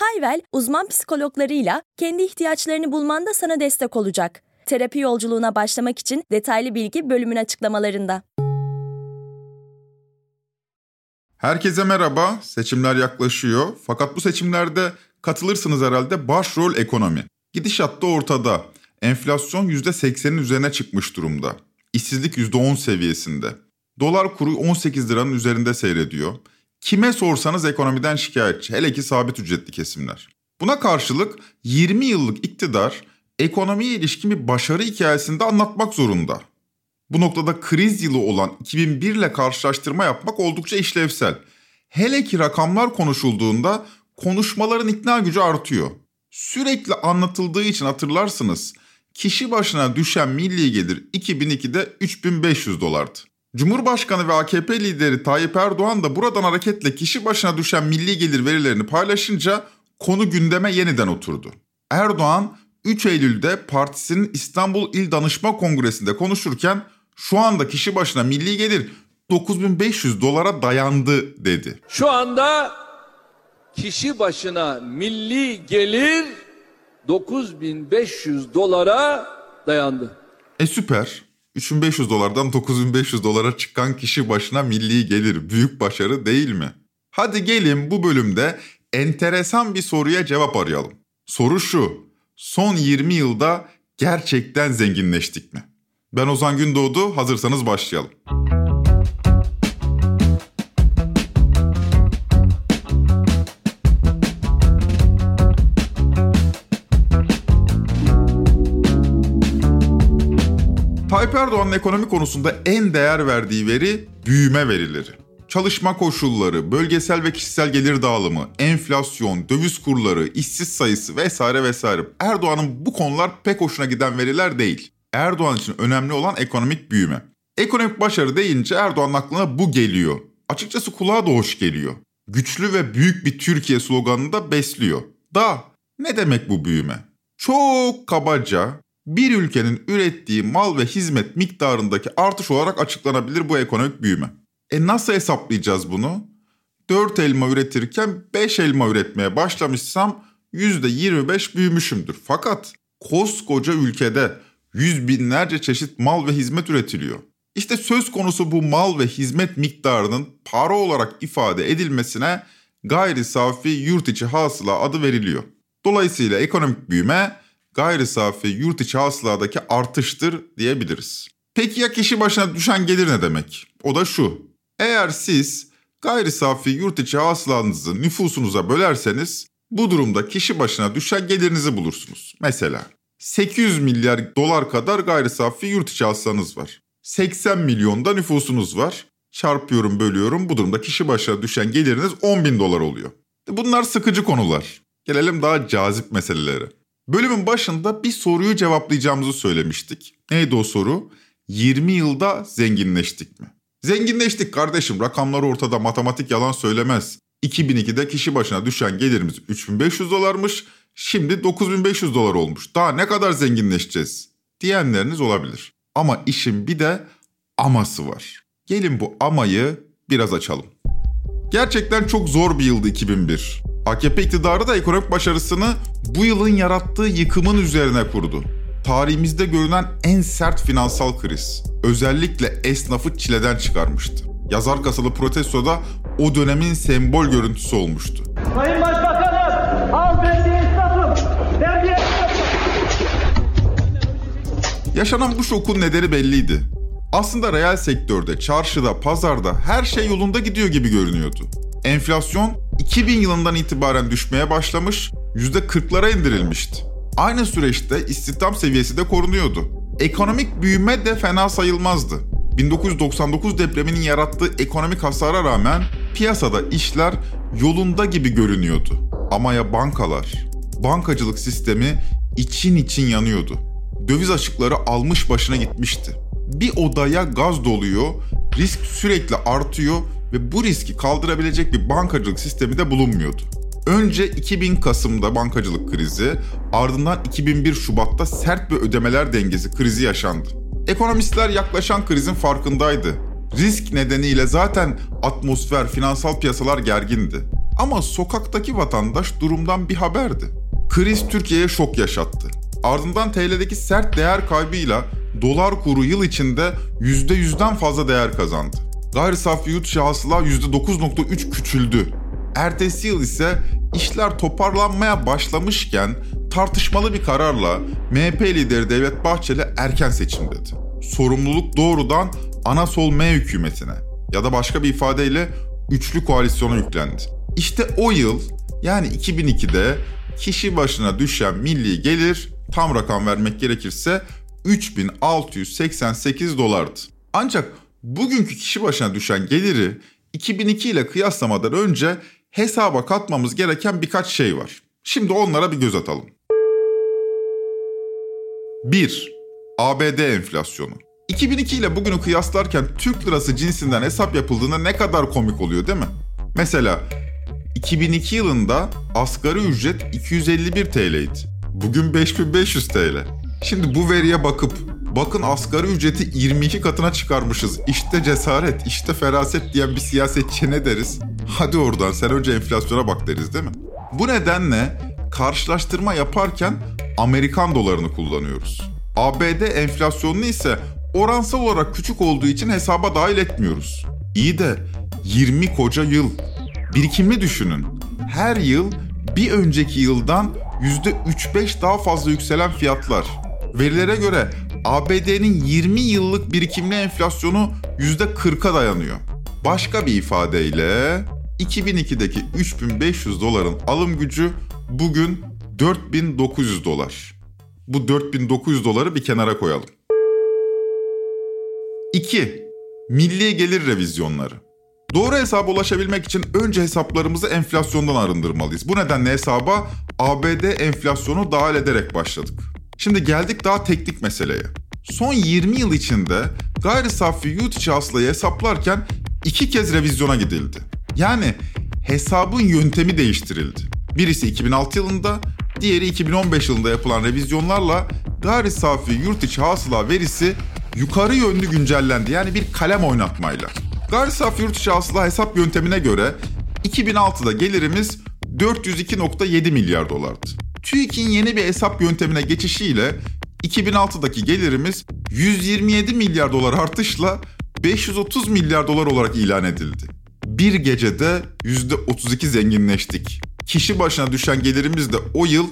Hayvel, uzman psikologlarıyla kendi ihtiyaçlarını bulmanda sana destek olacak. Terapi yolculuğuna başlamak için detaylı bilgi bölümün açıklamalarında. Herkese merhaba. Seçimler yaklaşıyor. Fakat bu seçimlerde katılırsınız herhalde başrol ekonomi. Gidişat da ortada. Enflasyon %80'in üzerine çıkmış durumda. İşsizlik %10 seviyesinde. Dolar kuru 18 liranın üzerinde seyrediyor. Kime sorsanız ekonomiden şikayetçi, hele ki sabit ücretli kesimler. Buna karşılık 20 yıllık iktidar ekonomiye ilişkin bir başarı hikayesinde anlatmak zorunda. Bu noktada kriz yılı olan 2001 ile karşılaştırma yapmak oldukça işlevsel. Hele ki rakamlar konuşulduğunda konuşmaların ikna gücü artıyor. Sürekli anlatıldığı için hatırlarsınız kişi başına düşen milli gelir 2002'de 3500 dolardı. Cumhurbaşkanı ve AKP lideri Tayyip Erdoğan da buradan hareketle kişi başına düşen milli gelir verilerini paylaşınca konu gündeme yeniden oturdu. Erdoğan 3 Eylül'de partisinin İstanbul İl Danışma Kongresi'nde konuşurken şu anda kişi başına milli gelir 9500 dolara dayandı dedi. Şu anda kişi başına milli gelir 9500 dolara dayandı. E süper. 3500 dolardan 9500 dolara çıkan kişi başına milli gelir. Büyük başarı değil mi? Hadi gelin bu bölümde enteresan bir soruya cevap arayalım. Soru şu. Son 20 yılda gerçekten zenginleştik mi? Ben Ozan Gündoğdu. Hazırsanız başlayalım. Tayyip Erdoğan'ın ekonomi konusunda en değer verdiği veri büyüme verileri. Çalışma koşulları, bölgesel ve kişisel gelir dağılımı, enflasyon, döviz kurları, işsiz sayısı vesaire vesaire. Erdoğan'ın bu konular pek hoşuna giden veriler değil. Erdoğan için önemli olan ekonomik büyüme. Ekonomik başarı deyince Erdoğan'ın aklına bu geliyor. Açıkçası kulağa da hoş geliyor. Güçlü ve büyük bir Türkiye sloganını da besliyor. Da ne demek bu büyüme? Çok kabaca bir ülkenin ürettiği mal ve hizmet miktarındaki artış olarak açıklanabilir bu ekonomik büyüme. E nasıl hesaplayacağız bunu? 4 elma üretirken 5 elma üretmeye başlamışsam %25 büyümüşümdür. Fakat koskoca ülkede yüz binlerce çeşit mal ve hizmet üretiliyor. İşte söz konusu bu mal ve hizmet miktarının para olarak ifade edilmesine gayri safi yurt içi hasıla adı veriliyor. Dolayısıyla ekonomik büyüme gayri safi yurt içi hasıladaki artıştır diyebiliriz. Peki ya kişi başına düşen gelir ne demek? O da şu. Eğer siz gayri safi yurt içi hasılanızı nüfusunuza bölerseniz bu durumda kişi başına düşen gelirinizi bulursunuz. Mesela 800 milyar dolar kadar gayri safi yurt içi hasılanız var. 80 milyonda nüfusunuz var. Çarpıyorum bölüyorum bu durumda kişi başına düşen geliriniz 10 bin dolar oluyor. Bunlar sıkıcı konular. Gelelim daha cazip meselelere. Bölümün başında bir soruyu cevaplayacağımızı söylemiştik. Neydi o soru? 20 yılda zenginleştik mi? Zenginleştik kardeşim. Rakamlar ortada. Matematik yalan söylemez. 2002'de kişi başına düşen gelirimiz 3500 dolarmış. Şimdi 9500 dolar olmuş. Daha ne kadar zenginleşeceğiz? Diyenleriniz olabilir. Ama işin bir de aması var. Gelin bu amayı biraz açalım. Gerçekten çok zor bir yıldı 2001. AKP iktidarı da ekonomik başarısını bu yılın yarattığı yıkımın üzerine kurdu. Tarihimizde görünen en sert finansal kriz. Özellikle esnafı çileden çıkarmıştı. Yazar kasalı protestoda o dönemin sembol görüntüsü olmuştu. Sayın Başbakanım, al ben bir esnafım. Ben bir Yaşanan bu şokun nedeni belliydi. Aslında reel sektörde, çarşıda, pazarda her şey yolunda gidiyor gibi görünüyordu. Enflasyon 2000 yılından itibaren düşmeye başlamış, %40'lara indirilmişti. Aynı süreçte istihdam seviyesi de korunuyordu. Ekonomik büyüme de fena sayılmazdı. 1999 depreminin yarattığı ekonomik hasara rağmen piyasada işler yolunda gibi görünüyordu. Ama ya bankalar? Bankacılık sistemi için için yanıyordu. döviz açıkları almış başına gitmişti. Bir odaya gaz doluyor, risk sürekli artıyor ve bu riski kaldırabilecek bir bankacılık sistemi de bulunmuyordu. Önce 2000 Kasım'da bankacılık krizi, ardından 2001 Şubat'ta sert bir ödemeler dengesi krizi yaşandı. Ekonomistler yaklaşan krizin farkındaydı. Risk nedeniyle zaten atmosfer, finansal piyasalar gergindi. Ama sokaktaki vatandaş durumdan bir haberdi. Kriz Türkiye'ye şok yaşattı. Ardından TL'deki sert değer kaybıyla dolar kuru yıl içinde %100'den fazla değer kazandı. Gayri safi yurt içi hasıla %9.3 küçüldü. Ertesi yıl ise işler toparlanmaya başlamışken tartışmalı bir kararla MHP lideri Devlet Bahçeli erken seçim dedi. Sorumluluk doğrudan ana sol M hükümetine ya da başka bir ifadeyle üçlü koalisyona yüklendi. İşte o yıl yani 2002'de kişi başına düşen milli gelir tam rakam vermek gerekirse 3688 dolardı. Ancak bugünkü kişi başına düşen geliri 2002 ile kıyaslamadan önce hesaba katmamız gereken birkaç şey var. Şimdi onlara bir göz atalım. 1. ABD enflasyonu. 2002 ile bugünü kıyaslarken Türk lirası cinsinden hesap yapıldığında ne kadar komik oluyor değil mi? Mesela 2002 yılında asgari ücret 251 TL'ydi. Bugün 5500 TL. Şimdi bu veriye bakıp bakın asgari ücreti 22 katına çıkarmışız. İşte cesaret, işte feraset diyen bir siyasetçi ne deriz? Hadi oradan sen önce enflasyona bak deriz değil mi? Bu nedenle karşılaştırma yaparken Amerikan dolarını kullanıyoruz. ABD enflasyonunu ise oransal olarak küçük olduğu için hesaba dahil etmiyoruz. İyi de 20 koca yıl birikimli düşünün. Her yıl bir önceki yıldan %3-5 daha fazla yükselen fiyatlar. Verilere göre ABD'nin 20 yıllık birikimli enflasyonu %40'a dayanıyor. Başka bir ifadeyle 2002'deki 3500 doların alım gücü bugün 4900 dolar. Bu 4900 doları bir kenara koyalım. 2. Milli gelir revizyonları. Doğru hesaba ulaşabilmek için önce hesaplarımızı enflasyondan arındırmalıyız. Bu nedenle hesaba ABD enflasyonu dahil ederek başladık. Şimdi geldik daha teknik meseleye. Son 20 yıl içinde gayri safi yurt içi hasılayı hesaplarken iki kez revizyona gidildi. Yani hesabın yöntemi değiştirildi. Birisi 2006 yılında, diğeri 2015 yılında yapılan revizyonlarla gayri safi yurt içi hasıla verisi yukarı yönlü güncellendi. Yani bir kalem oynatmayla. Gayri safi yurt içi hasıla hesap yöntemine göre 2006'da gelirimiz 402.7 milyar dolardı. TÜİK'in yeni bir hesap yöntemine geçişiyle 2006'daki gelirimiz 127 milyar dolar artışla 530 milyar dolar olarak ilan edildi. Bir gecede %32 zenginleştik. Kişi başına düşen gelirimiz de o yıl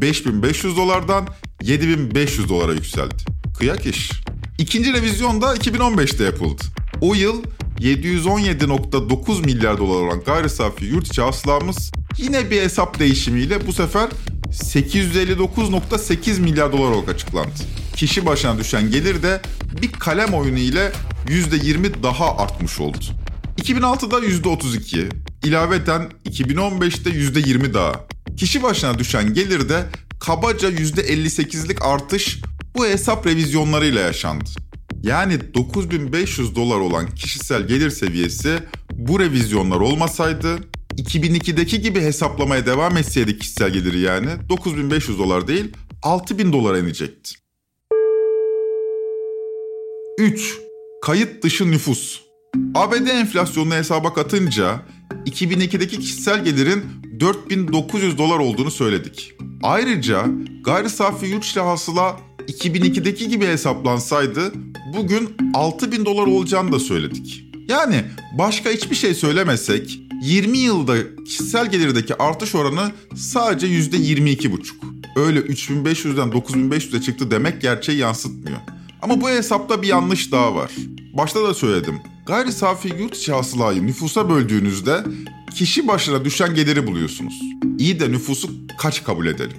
5500 dolardan 7500 dolara yükseldi. Kıyak iş. İkinci revizyon da 2015'te yapıldı. O yıl 717.9 milyar dolar olan gayri safi yurt içi hasılamız yine bir hesap değişimiyle bu sefer 859.8 milyar dolar olarak açıklandı. Kişi başına düşen gelir de bir kalem oyunu ile %20 daha artmış oldu. 2006'da %32, ilaveten 2015'te %20 daha. Kişi başına düşen gelir de kabaca %58'lik artış bu hesap revizyonlarıyla yaşandı. Yani 9500 dolar olan kişisel gelir seviyesi bu revizyonlar olmasaydı 2002'deki gibi hesaplamaya devam etseydik kişisel geliri yani 9500 dolar değil 6000 dolara inecekti. 3. Kayıt dışı nüfus. ABD enflasyonunu hesaba katınca 2002'deki kişisel gelirin 4900 dolar olduğunu söyledik. Ayrıca gayri safi yurt hasıla 2002'deki gibi hesaplansaydı bugün 6000 dolar olacağını da söyledik. Yani başka hiçbir şey söylemesek 20 yılda kişisel gelirdeki artış oranı sadece %22,5. Öyle 3500'den 9500'e çıktı demek gerçeği yansıtmıyor. Ama bu hesapta bir yanlış daha var. Başta da söyledim. Gayri safi yurt içi hasılayı nüfusa böldüğünüzde kişi başına düşen geliri buluyorsunuz. İyi de nüfusu kaç kabul edelim?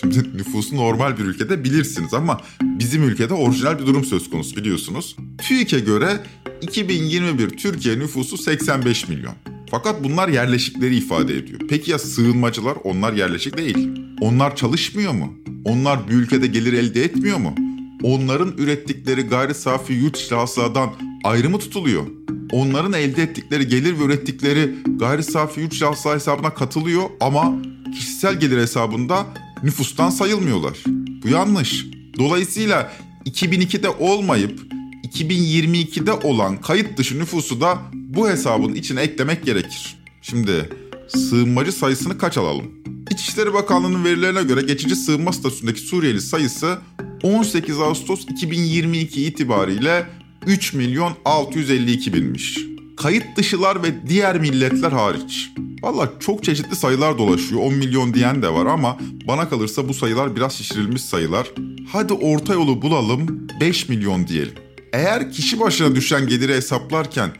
Şimdi nüfusu normal bir ülkede bilirsiniz ama bizim ülkede orijinal bir durum söz konusu biliyorsunuz. TÜİK'e göre 2021 Türkiye nüfusu 85 milyon. Fakat bunlar yerleşikleri ifade ediyor. Peki ya sığınmacılar? Onlar yerleşik değil. Onlar çalışmıyor mu? onlar bir ülkede gelir elde etmiyor mu? Onların ürettikleri gayri safi yurt hasıladan ayrı mı tutuluyor? Onların elde ettikleri gelir ve ürettikleri gayri safi yurt hasıla hesabına katılıyor ama kişisel gelir hesabında nüfustan sayılmıyorlar. Bu yanlış. Dolayısıyla 2002'de olmayıp 2022'de olan kayıt dışı nüfusu da bu hesabın içine eklemek gerekir. Şimdi sığınmacı sayısını kaç alalım? İçişleri Bakanlığı'nın verilerine göre geçici sığınma statüsündeki Suriyeli sayısı 18 Ağustos 2022 itibariyle 3 milyon 652 binmiş. Kayıt dışılar ve diğer milletler hariç. Valla çok çeşitli sayılar dolaşıyor. 10 milyon diyen de var ama bana kalırsa bu sayılar biraz şişirilmiş sayılar. Hadi orta yolu bulalım 5 milyon diyelim. Eğer kişi başına düşen geliri hesaplarken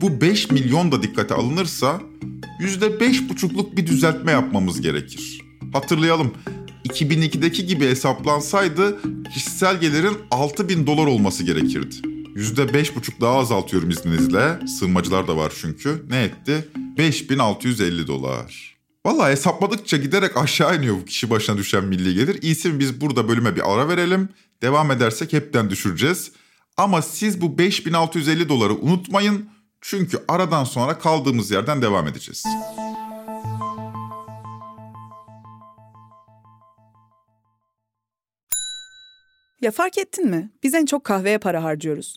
bu 5 milyon da dikkate alınırsa %5,5'luk bir düzeltme yapmamız gerekir. Hatırlayalım 2002'deki gibi hesaplansaydı kişisel gelirin 6 bin dolar olması gerekirdi. %5,5 daha azaltıyorum izninizle. Sığınmacılar da var çünkü. Ne etti? 5650 dolar. Valla hesapladıkça giderek aşağı iniyor bu kişi başına düşen milli gelir. İyisi mi biz burada bölüme bir ara verelim. Devam edersek hepten düşüreceğiz. Ama siz bu 5650 doları unutmayın. Çünkü aradan sonra kaldığımız yerden devam edeceğiz. Ya fark ettin mi? Biz en çok kahveye para harcıyoruz.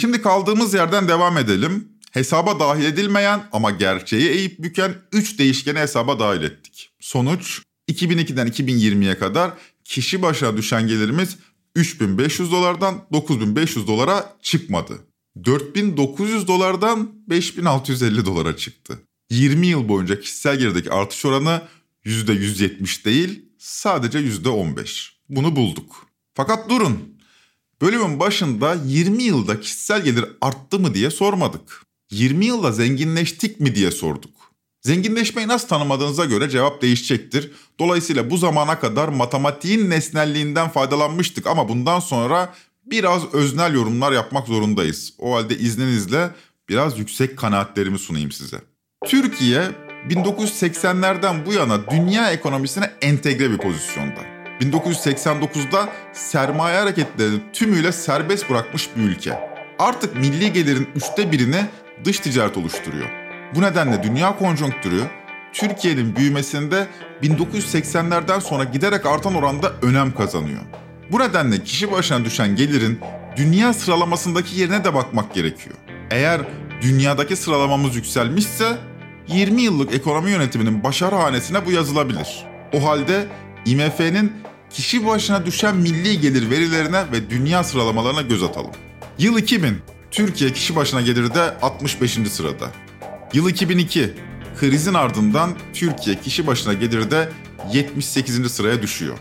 Şimdi kaldığımız yerden devam edelim. Hesaba dahil edilmeyen ama gerçeği eğip büken 3 değişkeni hesaba dahil ettik. Sonuç 2002'den 2020'ye kadar kişi başına düşen gelirimiz 3500 dolardan 9500 dolara çıkmadı. 4900 dolardan 5650 dolara çıktı. 20 yıl boyunca kişisel gelirdeki artış oranı %170 değil sadece %15. Bunu bulduk. Fakat durun. Bölümün başında 20 yılda kişisel gelir arttı mı diye sormadık. 20 yılda zenginleştik mi diye sorduk. Zenginleşmeyi nasıl tanımadığınıza göre cevap değişecektir. Dolayısıyla bu zamana kadar matematiğin nesnelliğinden faydalanmıştık ama bundan sonra biraz öznel yorumlar yapmak zorundayız. O halde izninizle biraz yüksek kanaatlerimi sunayım size. Türkiye 1980'lerden bu yana dünya ekonomisine entegre bir pozisyonda. 1989'da sermaye hareketlerini tümüyle serbest bırakmış bir ülke. Artık milli gelirin üçte birini dış ticaret oluşturuyor. Bu nedenle dünya konjonktürü Türkiye'nin büyümesinde 1980'lerden sonra giderek artan oranda önem kazanıyor. Bu nedenle kişi başına düşen gelirin dünya sıralamasındaki yerine de bakmak gerekiyor. Eğer dünyadaki sıralamamız yükselmişse 20 yıllık ekonomi yönetiminin başarı hanesine bu yazılabilir. O halde IMF'nin kişi başına düşen milli gelir verilerine ve dünya sıralamalarına göz atalım. Yıl 2000, Türkiye kişi başına gelirde 65. sırada. Yıl 2002, krizin ardından Türkiye kişi başına gelirde 78. sıraya düşüyor.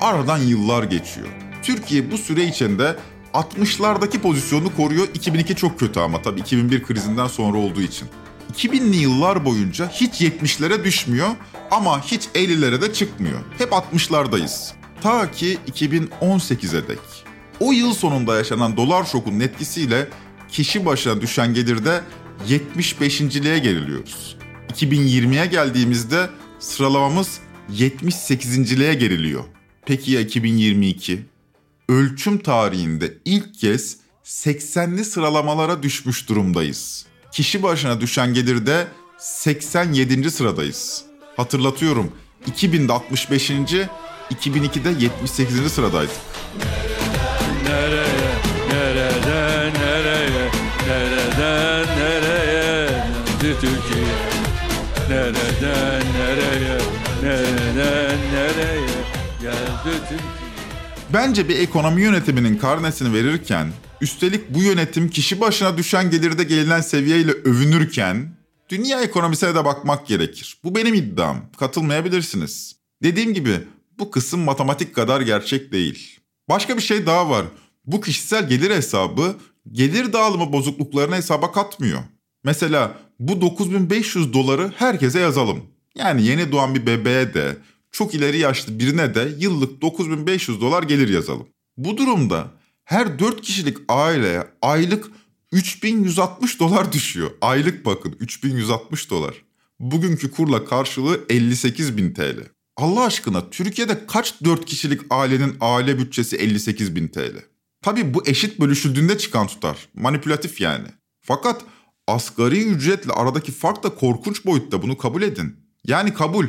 Aradan yıllar geçiyor. Türkiye bu süre içinde 60'lardaki pozisyonunu koruyor. 2002 çok kötü ama tabii 2001 krizinden sonra olduğu için. 2000'li yıllar boyunca hiç 70'lere düşmüyor ama hiç 50'lere de çıkmıyor. Hep 60'lardayız. Ta ki 2018'e dek. O yıl sonunda yaşanan dolar şokunun etkisiyle kişi başına düşen gelirde 75.liğe geriliyoruz. 2020'ye geldiğimizde sıralamamız 78.liğe geriliyor. Peki ya 2022? Ölçüm tarihinde ilk kez 80'li sıralamalara düşmüş durumdayız. Kişi başına düşen gelirde 87. sıradayız. Hatırlatıyorum 2000'de 65. 2002'de 78. sıradaydık. Nereye, nerede Nereden nereye, nereden nereye Türkiye? Nereden nereye, nereden nereye geldi Türkiye? Bence bir ekonomi yönetiminin karnesini verirken, üstelik bu yönetim kişi başına düşen gelirde gelinen seviyeyle övünürken, dünya ekonomisine de bakmak gerekir. Bu benim iddiam. Katılmayabilirsiniz. Dediğim gibi bu kısım matematik kadar gerçek değil. Başka bir şey daha var. Bu kişisel gelir hesabı gelir dağılımı bozukluklarını hesaba katmıyor. Mesela bu 9500 doları herkese yazalım. Yani yeni doğan bir bebeğe de, çok ileri yaşlı birine de yıllık 9500 dolar gelir yazalım. Bu durumda her 4 kişilik aileye aylık 3160 dolar düşüyor. Aylık bakın 3160 dolar. Bugünkü kurla karşılığı 58 bin TL. Allah aşkına Türkiye'de kaç 4 kişilik ailenin aile bütçesi 58 bin TL? Tabii bu eşit bölüşüldüğünde çıkan tutar. Manipülatif yani. Fakat asgari ücretle aradaki fark da korkunç boyutta bunu kabul edin. Yani kabul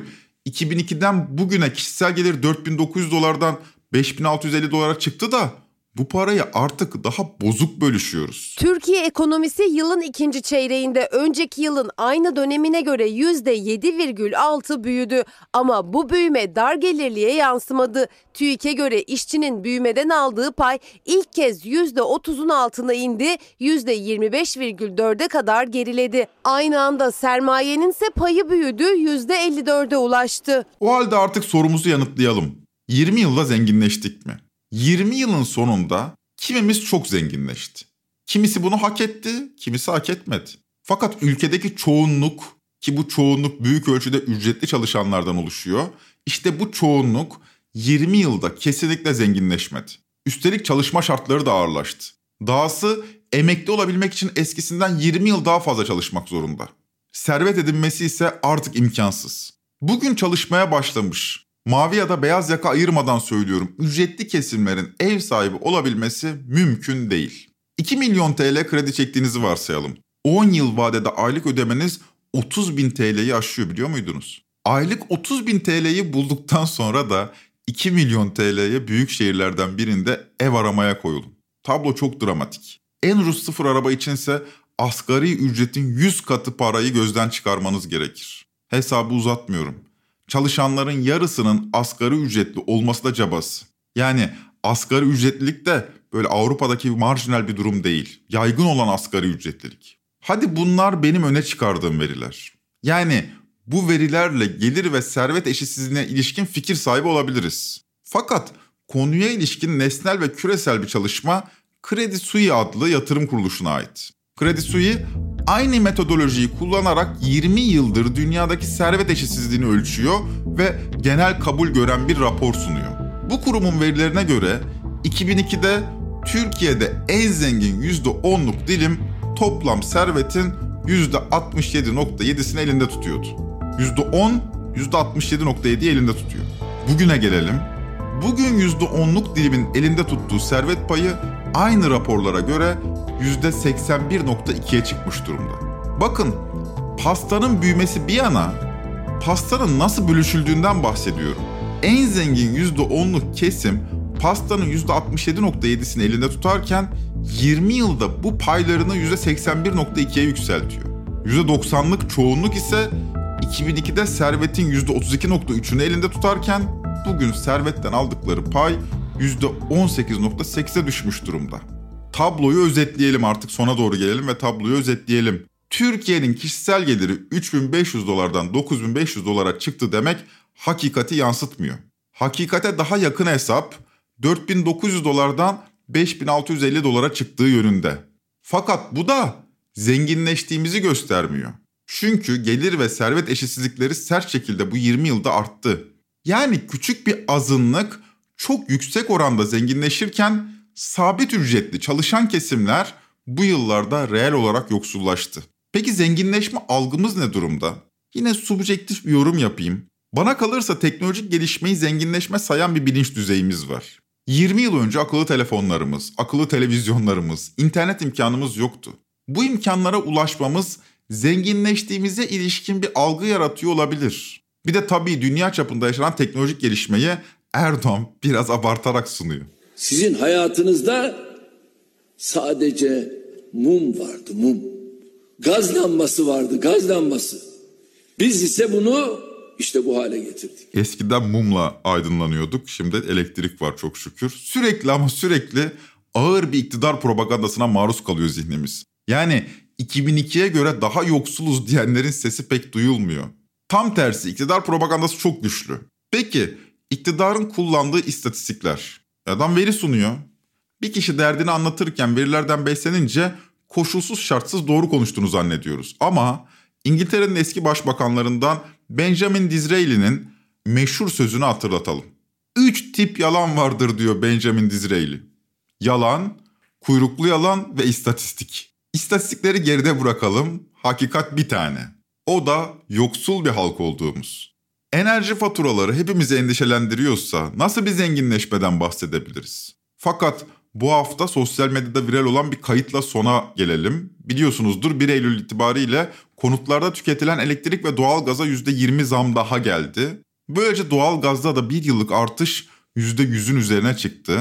2002'den bugüne kişisel gelir 4900 dolardan 5650 dolara çıktı da bu parayı artık daha bozuk bölüşüyoruz. Türkiye ekonomisi yılın ikinci çeyreğinde önceki yılın aynı dönemine göre %7,6 büyüdü. Ama bu büyüme dar gelirliye yansımadı. TÜİK'e göre işçinin büyümeden aldığı pay ilk kez %30'un altına indi, %25,4'e kadar geriledi. Aynı anda sermayenin ise payı büyüdü, %54'e ulaştı. O halde artık sorumuzu yanıtlayalım. 20 yılda zenginleştik mi? 20 yılın sonunda kimimiz çok zenginleşti. Kimisi bunu hak etti, kimisi hak etmedi. Fakat ülkedeki çoğunluk ki bu çoğunluk büyük ölçüde ücretli çalışanlardan oluşuyor. İşte bu çoğunluk 20 yılda kesinlikle zenginleşmedi. Üstelik çalışma şartları da ağırlaştı. Dahası emekli olabilmek için eskisinden 20 yıl daha fazla çalışmak zorunda. Servet edinmesi ise artık imkansız. Bugün çalışmaya başlamış, mavi ya da beyaz yaka ayırmadan söylüyorum, ücretli kesimlerin ev sahibi olabilmesi mümkün değil. 2 milyon TL kredi çektiğinizi varsayalım. 10 yıl vadede aylık ödemeniz 30 bin TL'yi aşıyor biliyor muydunuz? Aylık 30 bin TL'yi bulduktan sonra da 2 milyon TL'ye büyük şehirlerden birinde ev aramaya koyulun. Tablo çok dramatik. En ucuz sıfır araba içinse asgari ücretin 100 katı parayı gözden çıkarmanız gerekir. Hesabı uzatmıyorum. Çalışanların yarısının asgari ücretli olması da cabası. Yani asgari ücretlilik de böyle Avrupa'daki marjinal bir durum değil. Yaygın olan asgari ücretlilik. Hadi bunlar benim öne çıkardığım veriler. Yani bu verilerle gelir ve servet eşitsizliğine ilişkin fikir sahibi olabiliriz. Fakat konuya ilişkin nesnel ve küresel bir çalışma Kredi Sui adlı yatırım kuruluşuna ait. Kredi Sui aynı metodolojiyi kullanarak 20 yıldır dünyadaki servet eşitsizliğini ölçüyor ve genel kabul gören bir rapor sunuyor. Bu kurumun verilerine göre 2002'de Türkiye'de en zengin %10'luk dilim toplam servetin %67.7'sini elinde tutuyordu. %10, %67.7'yi elinde tutuyor. Bugüne gelelim. Bugün %10'luk dilimin elinde tuttuğu servet payı aynı raporlara göre %81.2'ye çıkmış durumda. Bakın pastanın büyümesi bir yana pastanın nasıl bölüşüldüğünden bahsediyorum. En zengin %10'luk kesim pastanın %67.7'sini elinde tutarken 20 yılda bu paylarını %81.2'ye yükseltiyor. %90'lık çoğunluk ise 2002'de servetin %32.3'ünü elinde tutarken bugün servetten aldıkları pay %18.8'e düşmüş durumda. Tabloyu özetleyelim artık sona doğru gelelim ve tabloyu özetleyelim. Türkiye'nin kişisel geliri 3500 dolardan 9500 dolara çıktı demek hakikati yansıtmıyor. Hakikate daha yakın hesap 4900 dolardan 5650 dolara çıktığı yönünde. Fakat bu da zenginleştiğimizi göstermiyor. Çünkü gelir ve servet eşitsizlikleri sert şekilde bu 20 yılda arttı. Yani küçük bir azınlık çok yüksek oranda zenginleşirken sabit ücretli çalışan kesimler bu yıllarda reel olarak yoksullaştı. Peki zenginleşme algımız ne durumda? Yine subjektif bir yorum yapayım. Bana kalırsa teknolojik gelişmeyi zenginleşme sayan bir bilinç düzeyimiz var. 20 yıl önce akıllı telefonlarımız, akıllı televizyonlarımız, internet imkanımız yoktu. Bu imkanlara ulaşmamız zenginleştiğimize ilişkin bir algı yaratıyor olabilir. Bir de tabii dünya çapında yaşanan teknolojik gelişmeyi Erdoğan biraz abartarak sunuyor. Sizin hayatınızda sadece mum vardı mum. Gaz lambası vardı gaz lambası. Biz ise bunu işte bu hale getirdik. Eskiden mumla aydınlanıyorduk. Şimdi elektrik var çok şükür. Sürekli ama sürekli ağır bir iktidar propagandasına maruz kalıyor zihnimiz. Yani 2002'ye göre daha yoksuluz diyenlerin sesi pek duyulmuyor. Tam tersi iktidar propagandası çok güçlü. Peki iktidarın kullandığı istatistikler. Adam veri sunuyor. Bir kişi derdini anlatırken verilerden beslenince koşulsuz şartsız doğru konuştuğunu zannediyoruz. Ama İngiltere'nin eski başbakanlarından Benjamin Disraeli'nin meşhur sözünü hatırlatalım. Üç tip yalan vardır diyor Benjamin Disraeli. Yalan, kuyruklu yalan ve istatistik. İstatistikleri geride bırakalım, hakikat bir tane. O da yoksul bir halk olduğumuz. Enerji faturaları hepimizi endişelendiriyorsa nasıl bir zenginleşmeden bahsedebiliriz? Fakat bu hafta sosyal medyada viral olan bir kayıtla sona gelelim. Biliyorsunuzdur 1 Eylül itibariyle konutlarda tüketilen elektrik ve doğal gaza %20 zam daha geldi. Böylece doğal gazda da bir yıllık artış %100'ün üzerine çıktı.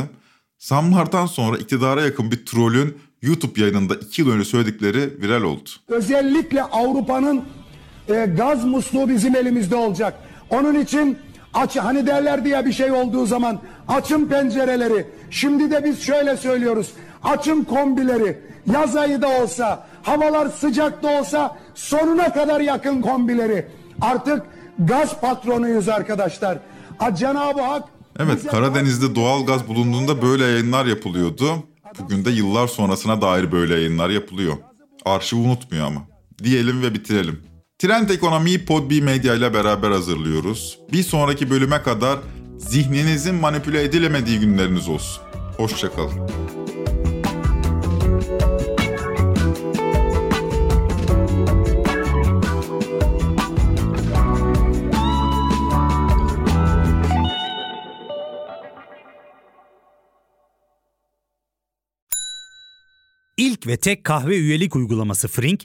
Zamlardan sonra iktidara yakın bir trolün YouTube yayınında 2 yıl önce söyledikleri viral oldu. Özellikle Avrupa'nın e, gaz musluğu bizim elimizde olacak. Onun için aç hani derlerdi ya bir şey olduğu zaman açın pencereleri. Şimdi de biz şöyle söylüyoruz. Açın kombileri. Yaz ayı da olsa, havalar sıcak da olsa sonuna kadar yakın kombileri. Artık gaz patronuyuz arkadaşlar. A, Cenab-ı Hak Evet Karadeniz'de doğal gaz bulunduğunda böyle yayınlar yapılıyordu. Bugün de yıllar sonrasına dair böyle yayınlar yapılıyor. Arşiv unutmuyor ama. Diyelim ve bitirelim. Trend Ekonomi'yi Podbi Medya ile beraber hazırlıyoruz. Bir sonraki bölüme kadar zihninizin manipüle edilemediği günleriniz olsun. Hoşçakalın. İlk ve tek kahve üyelik uygulaması Frink,